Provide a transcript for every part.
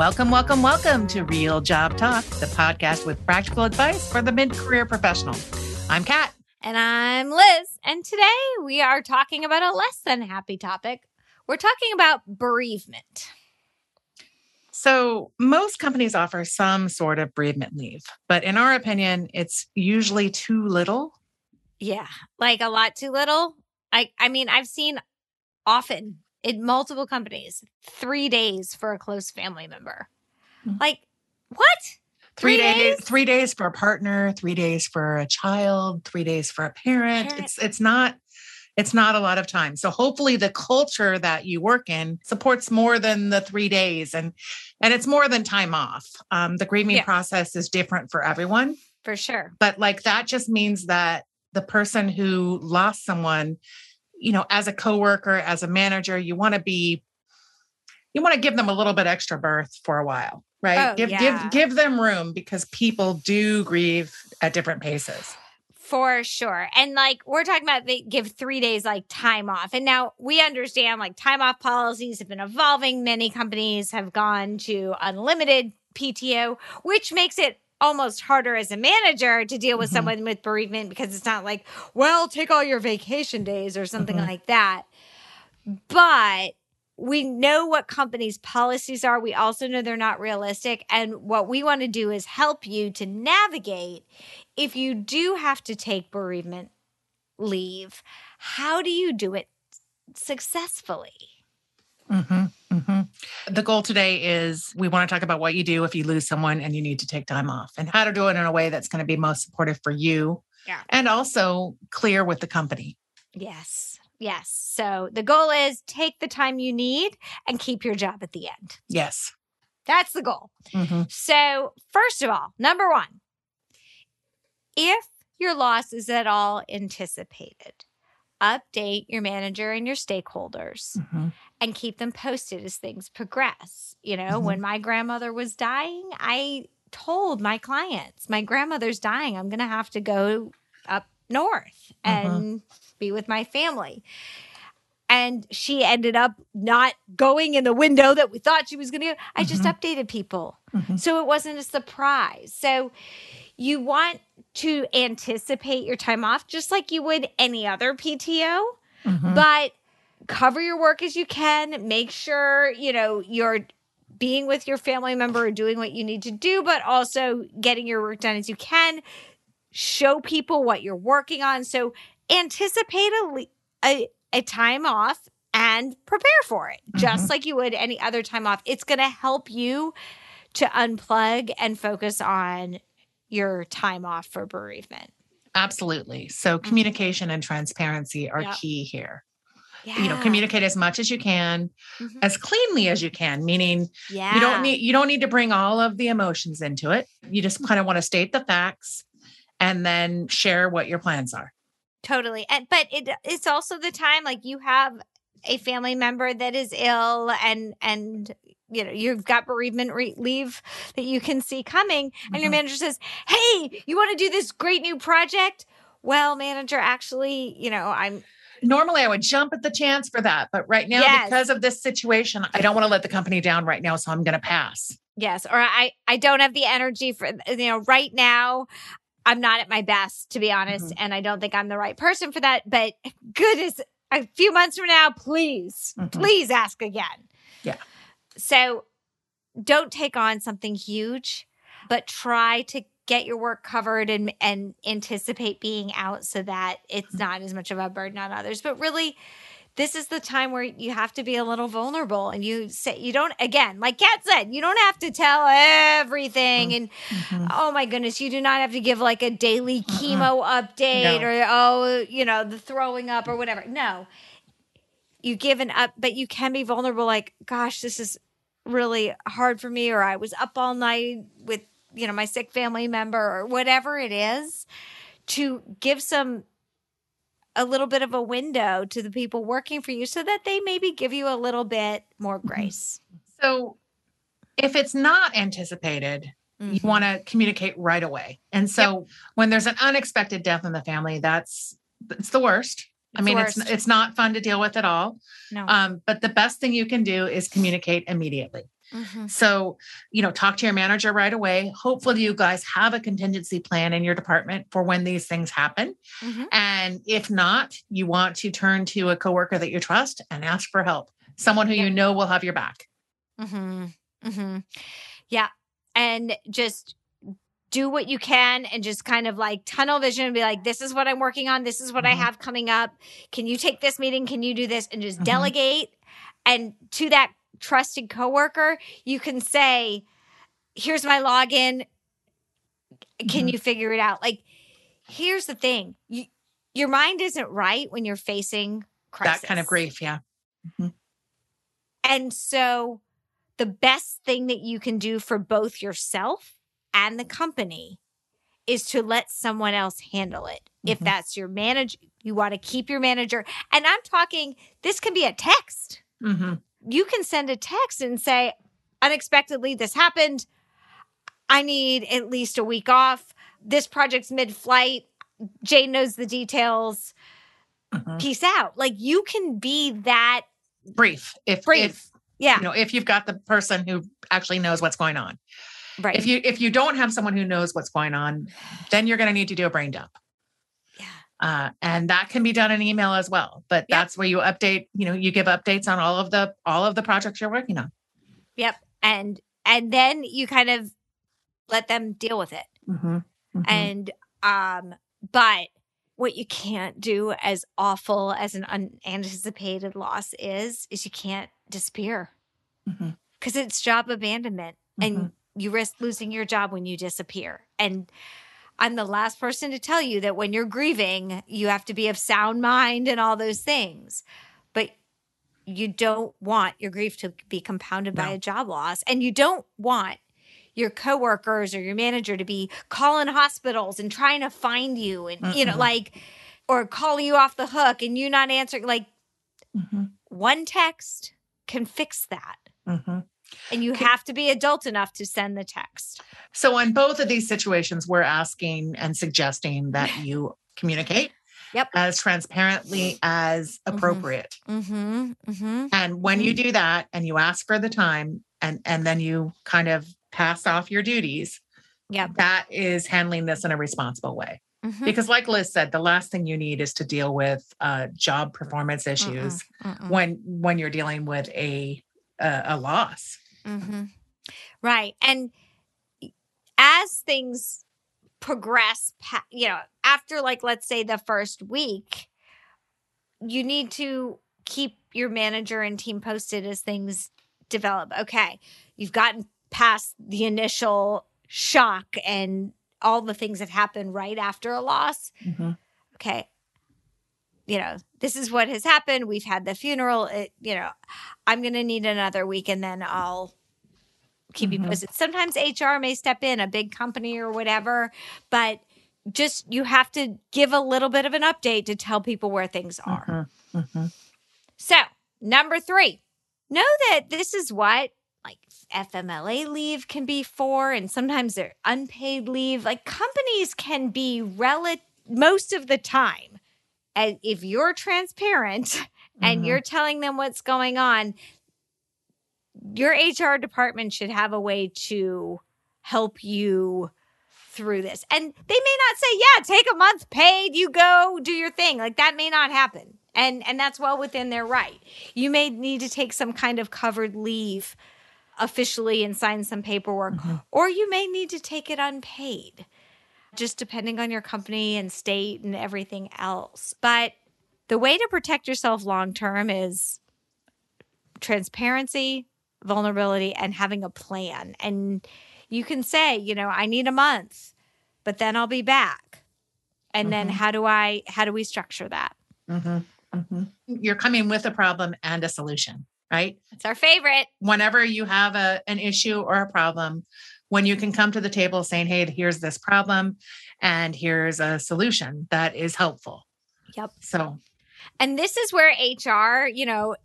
Welcome, welcome, welcome to Real Job Talk, the podcast with practical advice for the mid career professional. I'm Kat. And I'm Liz. And today we are talking about a less than happy topic. We're talking about bereavement. So, most companies offer some sort of bereavement leave, but in our opinion, it's usually too little. Yeah, like a lot too little. I I mean, I've seen often in multiple companies 3 days for a close family member. Mm-hmm. Like what? Three, three days? days? Three days for a partner, three days for a child, three days for a parent. parent. It's it's not it's not a lot of time. So hopefully the culture that you work in supports more than the three days and and it's more than time off. Um, the grieving yeah. process is different for everyone. For sure. But like that just means that the person who lost someone, you know, as a coworker, as a manager, you want to be you want to give them a little bit extra berth for a while, right? Oh, give yeah. give give them room because people do grieve at different paces. For sure. And like we're talking about they give three days like time off. And now we understand like time off policies have been evolving. Many companies have gone to unlimited PTO, which makes it almost harder as a manager to deal with mm-hmm. someone with bereavement because it's not like, well, take all your vacation days or something mm-hmm. like that. But we know what companies' policies are. We also know they're not realistic. And what we want to do is help you to navigate if you do have to take bereavement leave. How do you do it successfully? Mm-hmm, mm-hmm. The goal today is we want to talk about what you do if you lose someone and you need to take time off and how to do it in a way that's going to be most supportive for you yeah. and also clear with the company. Yes. Yes. So the goal is take the time you need and keep your job at the end. Yes. That's the goal. Mm-hmm. So, first of all, number one, if your loss is at all anticipated, update your manager and your stakeholders mm-hmm. And keep them posted as things progress. You know, mm-hmm. when my grandmother was dying, I told my clients, my grandmother's dying. I'm going to have to go up north uh-huh. and be with my family. And she ended up not going in the window that we thought she was going to go. I just mm-hmm. updated people. Mm-hmm. So it wasn't a surprise. So you want to anticipate your time off just like you would any other PTO, mm-hmm. but cover your work as you can. Make sure, you know, you're being with your family member or doing what you need to do, but also getting your work done as you can show people what you're working on. So anticipate a, a, a time off and prepare for it, mm-hmm. just like you would any other time off. It's going to help you to unplug and focus on your time off for bereavement. Absolutely. So mm-hmm. communication and transparency are yep. key here. Yeah. You know, communicate as much as you can, mm-hmm. as cleanly as you can, meaning yeah. you don't need you don't need to bring all of the emotions into it. You just kind of want to state the facts and then share what your plans are. Totally. And but it it's also the time like you have a family member that is ill and and you know you've got bereavement re- leave that you can see coming and mm-hmm. your manager says hey you want to do this great new project well manager actually you know i'm normally i would jump at the chance for that but right now yes. because of this situation i don't want to let the company down right now so i'm going to pass yes or i i don't have the energy for you know right now I'm not at my best, to be honest. Mm-hmm. And I don't think I'm the right person for that. But goodness, a few months from now, please, mm-hmm. please ask again. Yeah. So don't take on something huge, but try to get your work covered and and anticipate being out so that it's mm-hmm. not as much of a burden on others. But really this is the time where you have to be a little vulnerable and you say you don't again like kat said you don't have to tell everything and mm-hmm. oh my goodness you do not have to give like a daily chemo mm-hmm. update no. or oh you know the throwing up or whatever no you give an up but you can be vulnerable like gosh this is really hard for me or i was up all night with you know my sick family member or whatever it is to give some a little bit of a window to the people working for you so that they maybe give you a little bit more mm-hmm. grace. So if it's not anticipated, mm-hmm. you want to communicate right away. And so yep. when there's an unexpected death in the family, that's it's the worst. It's I mean, it's it's not fun to deal with at all. No. Um, but the best thing you can do is communicate immediately. Mm-hmm. So, you know, talk to your manager right away. Hopefully, you guys have a contingency plan in your department for when these things happen. Mm-hmm. And if not, you want to turn to a coworker that you trust and ask for help, someone who yeah. you know will have your back. Mm-hmm. mm-hmm. Yeah. And just do what you can and just kind of like tunnel vision and be like, this is what I'm working on. This is what I mm-hmm. have coming up. Can you take this meeting? Can you do this? And just mm-hmm. delegate. And to that trusted coworker, you can say, here's my login. Can mm-hmm. you figure it out? Like, here's the thing. You, your mind isn't right when you're facing crisis. That kind of grief, yeah. Mm-hmm. And so the best thing that you can do for both yourself and the company is to let someone else handle it. Mm-hmm. If that's your manager, you want to keep your manager. And I'm talking, this can be a text. Mm-hmm you can send a text and say, unexpectedly, this happened. I need at least a week off. This project's mid flight. Jane knows the details. Mm-hmm. Peace out. Like you can be that brief. If brief. If, yeah. You know, if you've got the person who actually knows what's going on. Right. If you if you don't have someone who knows what's going on, then you're going to need to do a brain dump. Uh, and that can be done in email as well. But yep. that's where you update, you know, you give updates on all of the all of the projects you're working on. Yep. And and then you kind of let them deal with it. Mm-hmm. Mm-hmm. And um, but what you can't do as awful as an unanticipated loss is, is you can't disappear because mm-hmm. it's job abandonment and mm-hmm. you risk losing your job when you disappear. And I'm the last person to tell you that when you're grieving, you have to be of sound mind and all those things. But you don't want your grief to be compounded no. by a job loss. And you don't want your coworkers or your manager to be calling hospitals and trying to find you and, mm you know, like, or calling you off the hook and you not answering. Like, mm-hmm. one text can fix that. Mm-hmm. And you have to be adult enough to send the text. So, on both of these situations, we're asking and suggesting that you communicate yep. as transparently as mm-hmm. appropriate. Mm-hmm. Mm-hmm. And when you mm-hmm. do that and you ask for the time and, and then you kind of pass off your duties, yep. that is handling this in a responsible way. Mm-hmm. Because, like Liz said, the last thing you need is to deal with uh, job performance issues when when you're dealing with a a, a loss. Mm-hmm. Right. And as things progress, you know, after like, let's say the first week, you need to keep your manager and team posted as things develop. Okay. You've gotten past the initial shock and all the things that happen right after a loss. Mm-hmm. Okay you know, this is what has happened. We've had the funeral. It, you know, I'm going to need another week and then I'll keep mm-hmm. you posted. Sometimes HR may step in, a big company or whatever, but just you have to give a little bit of an update to tell people where things are. Mm-hmm. Mm-hmm. So, number three, know that this is what like FMLA leave can be for, and sometimes they're unpaid leave. Like companies can be relative most of the time and if you're transparent mm-hmm. and you're telling them what's going on, your HR department should have a way to help you through this. And they may not say, "Yeah, take a month paid, you go do your thing." Like that may not happen. And and that's well within their right. You may need to take some kind of covered leave officially and sign some paperwork mm-hmm. or you may need to take it unpaid just depending on your company and state and everything else. But the way to protect yourself long term is transparency, vulnerability, and having a plan. And you can say, you know, I need a month, but then I'll be back. And mm-hmm. then how do I, how do we structure that? Mm-hmm. Mm-hmm. You're coming with a problem and a solution, right? It's our favorite. Whenever you have a, an issue or a problem, when you can come to the table saying, hey, here's this problem and here's a solution that is helpful. Yep. So, and this is where HR, you know,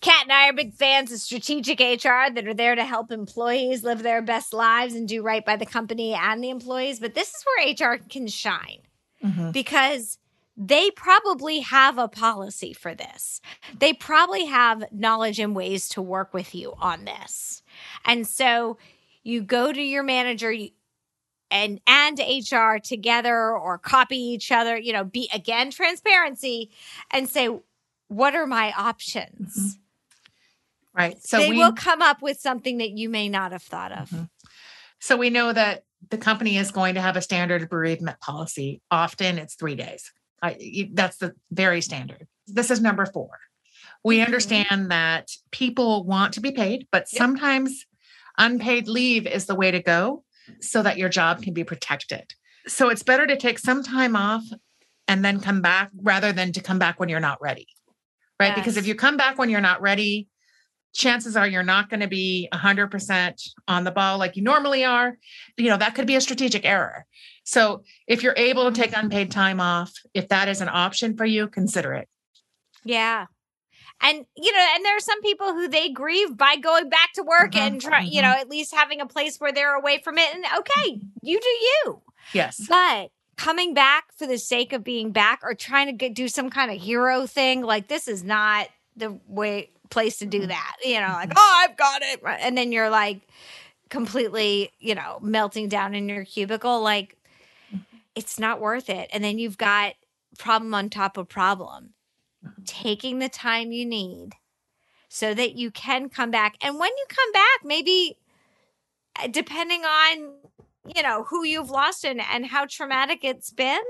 Kat and I are big fans of strategic HR that are there to help employees live their best lives and do right by the company and the employees. But this is where HR can shine mm-hmm. because they probably have a policy for this. They probably have knowledge and ways to work with you on this. And so you go to your manager and and HR together or copy each other, you know, be again transparency and say what are my options? Mm-hmm. Right. So they we, will come up with something that you may not have thought of. Mm-hmm. So we know that the company is going to have a standard bereavement policy. Often it's 3 days. I, that's the very standard. This is number 4. We mm-hmm. understand that people want to be paid, but yep. sometimes unpaid leave is the way to go so that your job can be protected. So it's better to take some time off and then come back rather than to come back when you're not ready. Right? Yes. Because if you come back when you're not ready, chances are you're not going to be 100% on the ball like you normally are. You know, that could be a strategic error. So if you're able to take unpaid time off, if that is an option for you, consider it. Yeah and you know and there are some people who they grieve by going back to work mm-hmm, and try mm-hmm. you know at least having a place where they're away from it and okay you do you yes but coming back for the sake of being back or trying to get, do some kind of hero thing like this is not the way place to do mm-hmm. that you know like mm-hmm. oh i've got it and then you're like completely you know melting down in your cubicle like mm-hmm. it's not worth it and then you've got problem on top of problem taking the time you need so that you can come back. And when you come back, maybe uh, depending on, you know, who you've lost and, and how traumatic it's been,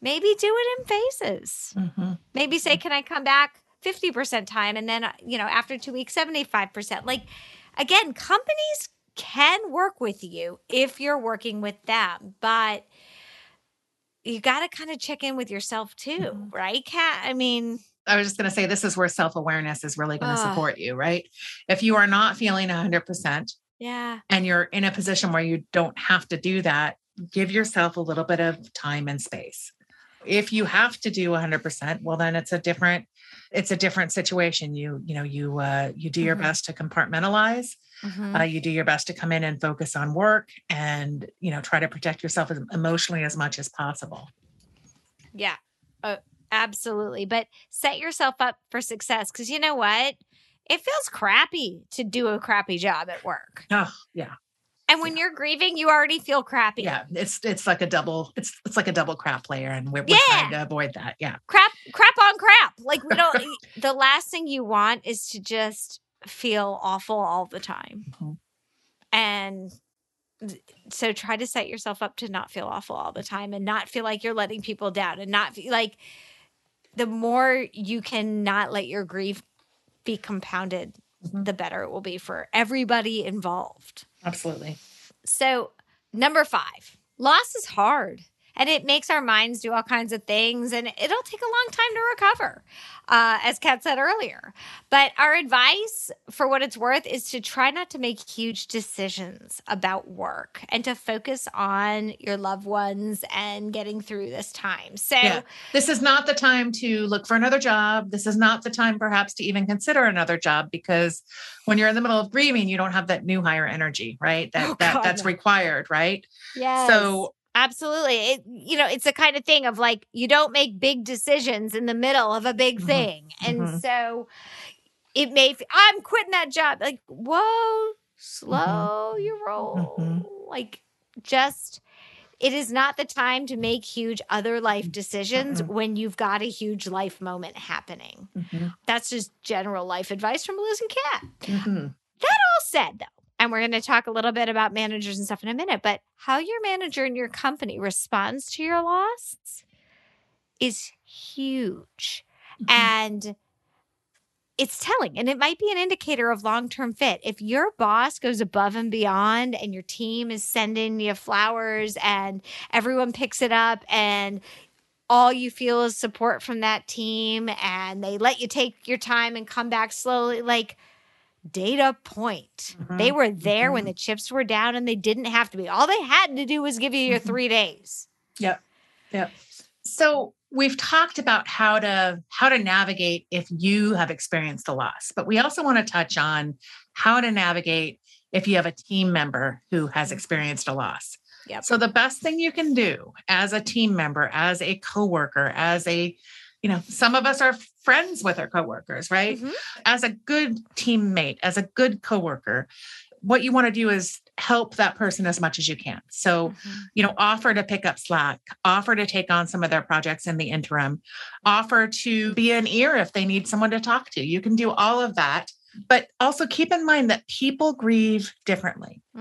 maybe do it in phases. Mm-hmm. Maybe say, can I come back 50% time? And then, uh, you know, after two weeks, 75%. Like, again, companies can work with you if you're working with them, but you got to kind of check in with yourself too, mm-hmm. right, Kat? I mean, I was just going to say this is where self awareness is really going to uh, support you, right? If you are not feeling 100%, yeah, and you're in a position where you don't have to do that, give yourself a little bit of time and space. If you have to do 100%, well then it's a different it's a different situation. You you know, you uh you do your mm-hmm. best to compartmentalize Mm-hmm. Uh, you do your best to come in and focus on work and, you know, try to protect yourself emotionally as much as possible. Yeah, uh, absolutely. But set yourself up for success because you know what? It feels crappy to do a crappy job at work. Oh, yeah. And when yeah. you're grieving, you already feel crappy. Yeah, it's it's like a double it's it's like a double crap layer, and we're, we're yeah. trying to avoid that. Yeah, crap, crap on crap. Like we don't. the last thing you want is to just feel awful all the time. Mm-hmm. And so try to set yourself up to not feel awful all the time and not feel like you're letting people down and not feel like the more you can not let your grief be compounded, mm-hmm. the better it will be for everybody involved. Absolutely. So, number five, loss is hard and it makes our minds do all kinds of things and it'll take a long time to recover uh, as kat said earlier. But our advice for what it's worth is to try not to make huge decisions about work and to focus on your loved ones and getting through this time. So yeah. this is not the time to look for another job. This is not the time perhaps to even consider another job because when you're in the middle of grieving you don't have that new higher energy right? That, oh, that that's required right? Yeah so Absolutely. It, you know, it's the kind of thing of like you don't make big decisions in the middle of a big mm-hmm. thing. And mm-hmm. so it may, I'm quitting that job. Like, whoa, mm-hmm. slow mm-hmm. your roll. Like, just, it is not the time to make huge other life decisions mm-hmm. when you've got a huge life moment happening. Mm-hmm. That's just general life advice from Liz and Kat. That all said, though, and we're going to talk a little bit about managers and stuff in a minute, but how your manager in your company responds to your loss is huge. Mm-hmm. And it's telling and it might be an indicator of long-term fit. If your boss goes above and beyond and your team is sending you flowers and everyone picks it up and all you feel is support from that team and they let you take your time and come back slowly like data point. Mm-hmm. They were there mm-hmm. when the chips were down and they didn't have to be. All they had to do was give you your mm-hmm. 3 days. Yep. Yep. So we've talked about how to how to navigate if you have experienced a loss, but we also want to touch on how to navigate if you have a team member who has mm-hmm. experienced a loss. Yep. So the best thing you can do as a team member, as a coworker, as a you know, some of us are friends with our coworkers, right? Mhm. As a good teammate, as a good coworker, what you want to do is help that person as much as you can. So, Mhm. you know, offer to pick up slack, offer to take on some of their projects in the interim, offer to be an ear if they need someone to talk to. You can do all of that. But also keep in mind that people grieve differently. So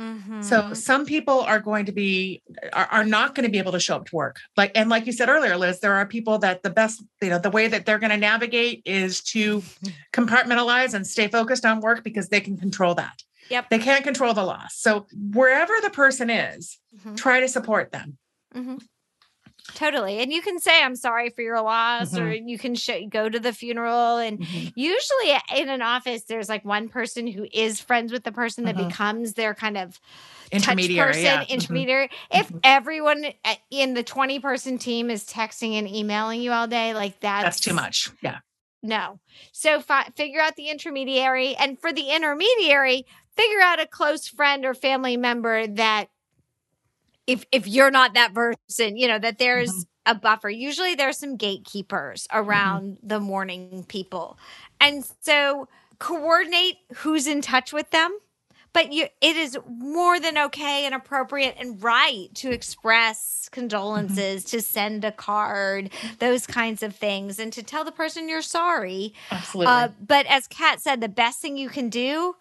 Mhm. some people are going to be are, are not going to be able to show up to work. Like and like you said earlier, Liz, there are people that the best, you know, the way that they're going to navigate is to compartmentalize and stay focused on work because they can control that. Yep. They can't control the loss. So wherever the person is, Mhm. try to support them. Mhm. Totally. And you can say, I'm sorry for your loss, or Mm-hmm. you can sh- go to the funeral. And usually in an office, there's like one person who is friends with the person that Mhm. becomes their kind of Intermediary. touch person, yeah. Mhm. intermediary. If Mhm. everyone in the 20 person team is texting and emailing you all day, like that's, That's too much. Yeah. No. So fi- figure out the intermediary. And for the intermediary, figure out a close friend or family member that if if you're not that person, you know, that there's Mhm. a buffer. Usually there's some gatekeepers around the mourning people. And so coordinate who's in touch with them. But you it is more than okay and appropriate and right to express condolences, to send a card, those kinds of things, and to tell the person you're sorry. Absolutely. Uh, but as Kat said, the best thing you can do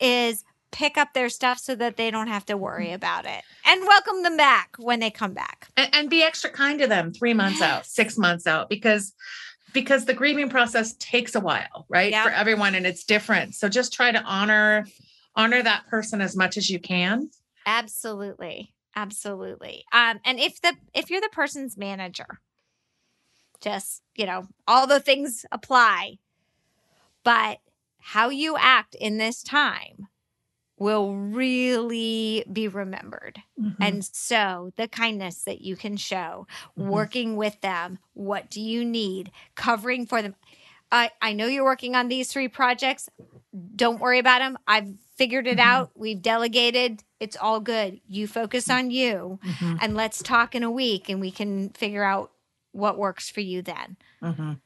is pick up their stuff so that they don't have to worry about it and welcome them back when they come back. and, and be extra kind to them three months out six months out because because the grieving process takes a while right Yeah. for everyone and it's different so just try to honor honor that person as much as you can Absolutely. Absolutely. Um, and if the if you're the person's manager, just, you know, all the things apply. But how you act in this time will really be remembered. And so the kindness that you can show, Mhm. working with them, what do you need, covering for them. I, I know you're working on these three projects. Don't worry about them. I've figured it Mhm. out. We've delegated. It's all good. You focus on you Mhm. and let's talk in a week and we can figure out what works for you then. Mhm.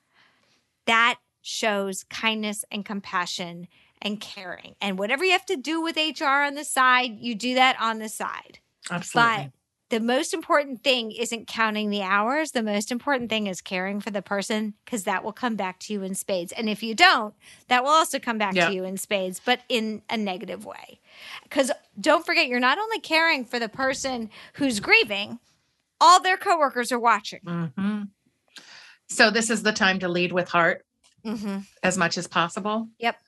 That shows kindness and compassion and caring. And whatever you have to do with HR on the side, you do that on the side. absolutely But the most important thing isn't counting the hours. The most important thing is caring for the person because that will come back to you in spades. And if you don't, that will also come back Yeah. to you in spades, but in a negative way. Because don't forget, you're not only caring for the person who's grieving, all their coworkers are watching. Mhm. so this is the time to lead with heart Mm-hmm. as much as possible Yep.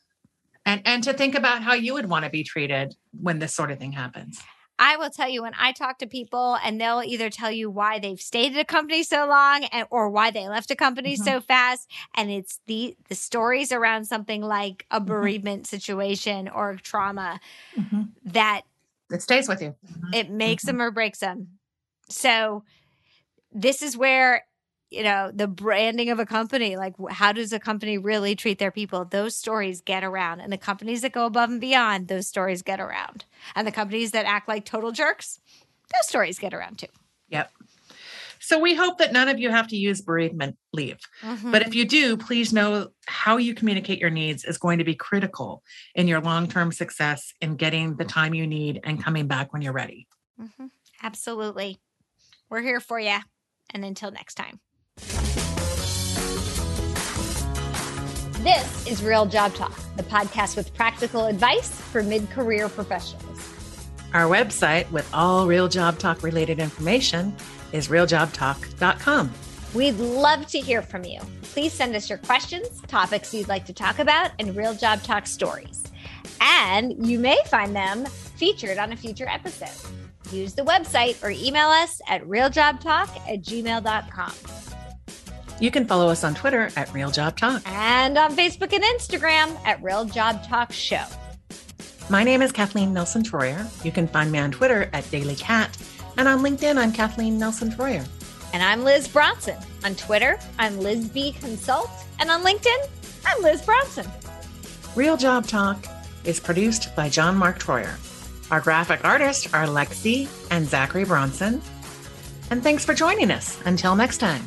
And and to think about how you would want to be treated when this sort of thing happens I will tell you when I talk to people and they'll either tell you why they've stayed at a company so long and, or why they left a company Mhm. so fast. And it's the, the stories around something like a bereavement situation or trauma Mhm. that it stays with you it makes Mhm. them or breaks them. So this is where, you know, the branding of a company, like how does a company really treat their people? Those stories get around. And the companies that go above and beyond, those stories get around. And the companies that act like total jerks, those stories get around too. yep so we hope that none of you have to use bereavement leave But if you do, please know how you communicate your needs is going to be critical in your long term success in getting the time you need and coming back when you're ready. Mhm. Absolutely. We're here for you. And until next time. This is Real Job Talk, the podcast with practical advice for mid career professionals. Our website with all real job talk related information is realjobtalk.com. We'd love to hear from you. Please send us your questions, topics you'd like to talk about, and Real Job Talk stories. And you may find them featured on a future episode. Use the website or email us at realjobtalk at gmail.com. You can follow us on Twitter at Real Job Talk. And on Facebook and Instagram at Real Job Talk Show. My name is Kathleen Nelson Troyer. You can find me on Twitter at Daily Cat, and on LinkedIn, I'm Kathleen Nelson Troyer. And I'm Liz Bronson. On Twitter, I'm Liz B Consult. And on LinkedIn, I'm Liz Bronson. Real Job Talk is produced by John Mark Troyer. Our graphic artists are Lexi and Zachary Bronson. And thanks for joining us. Until next time.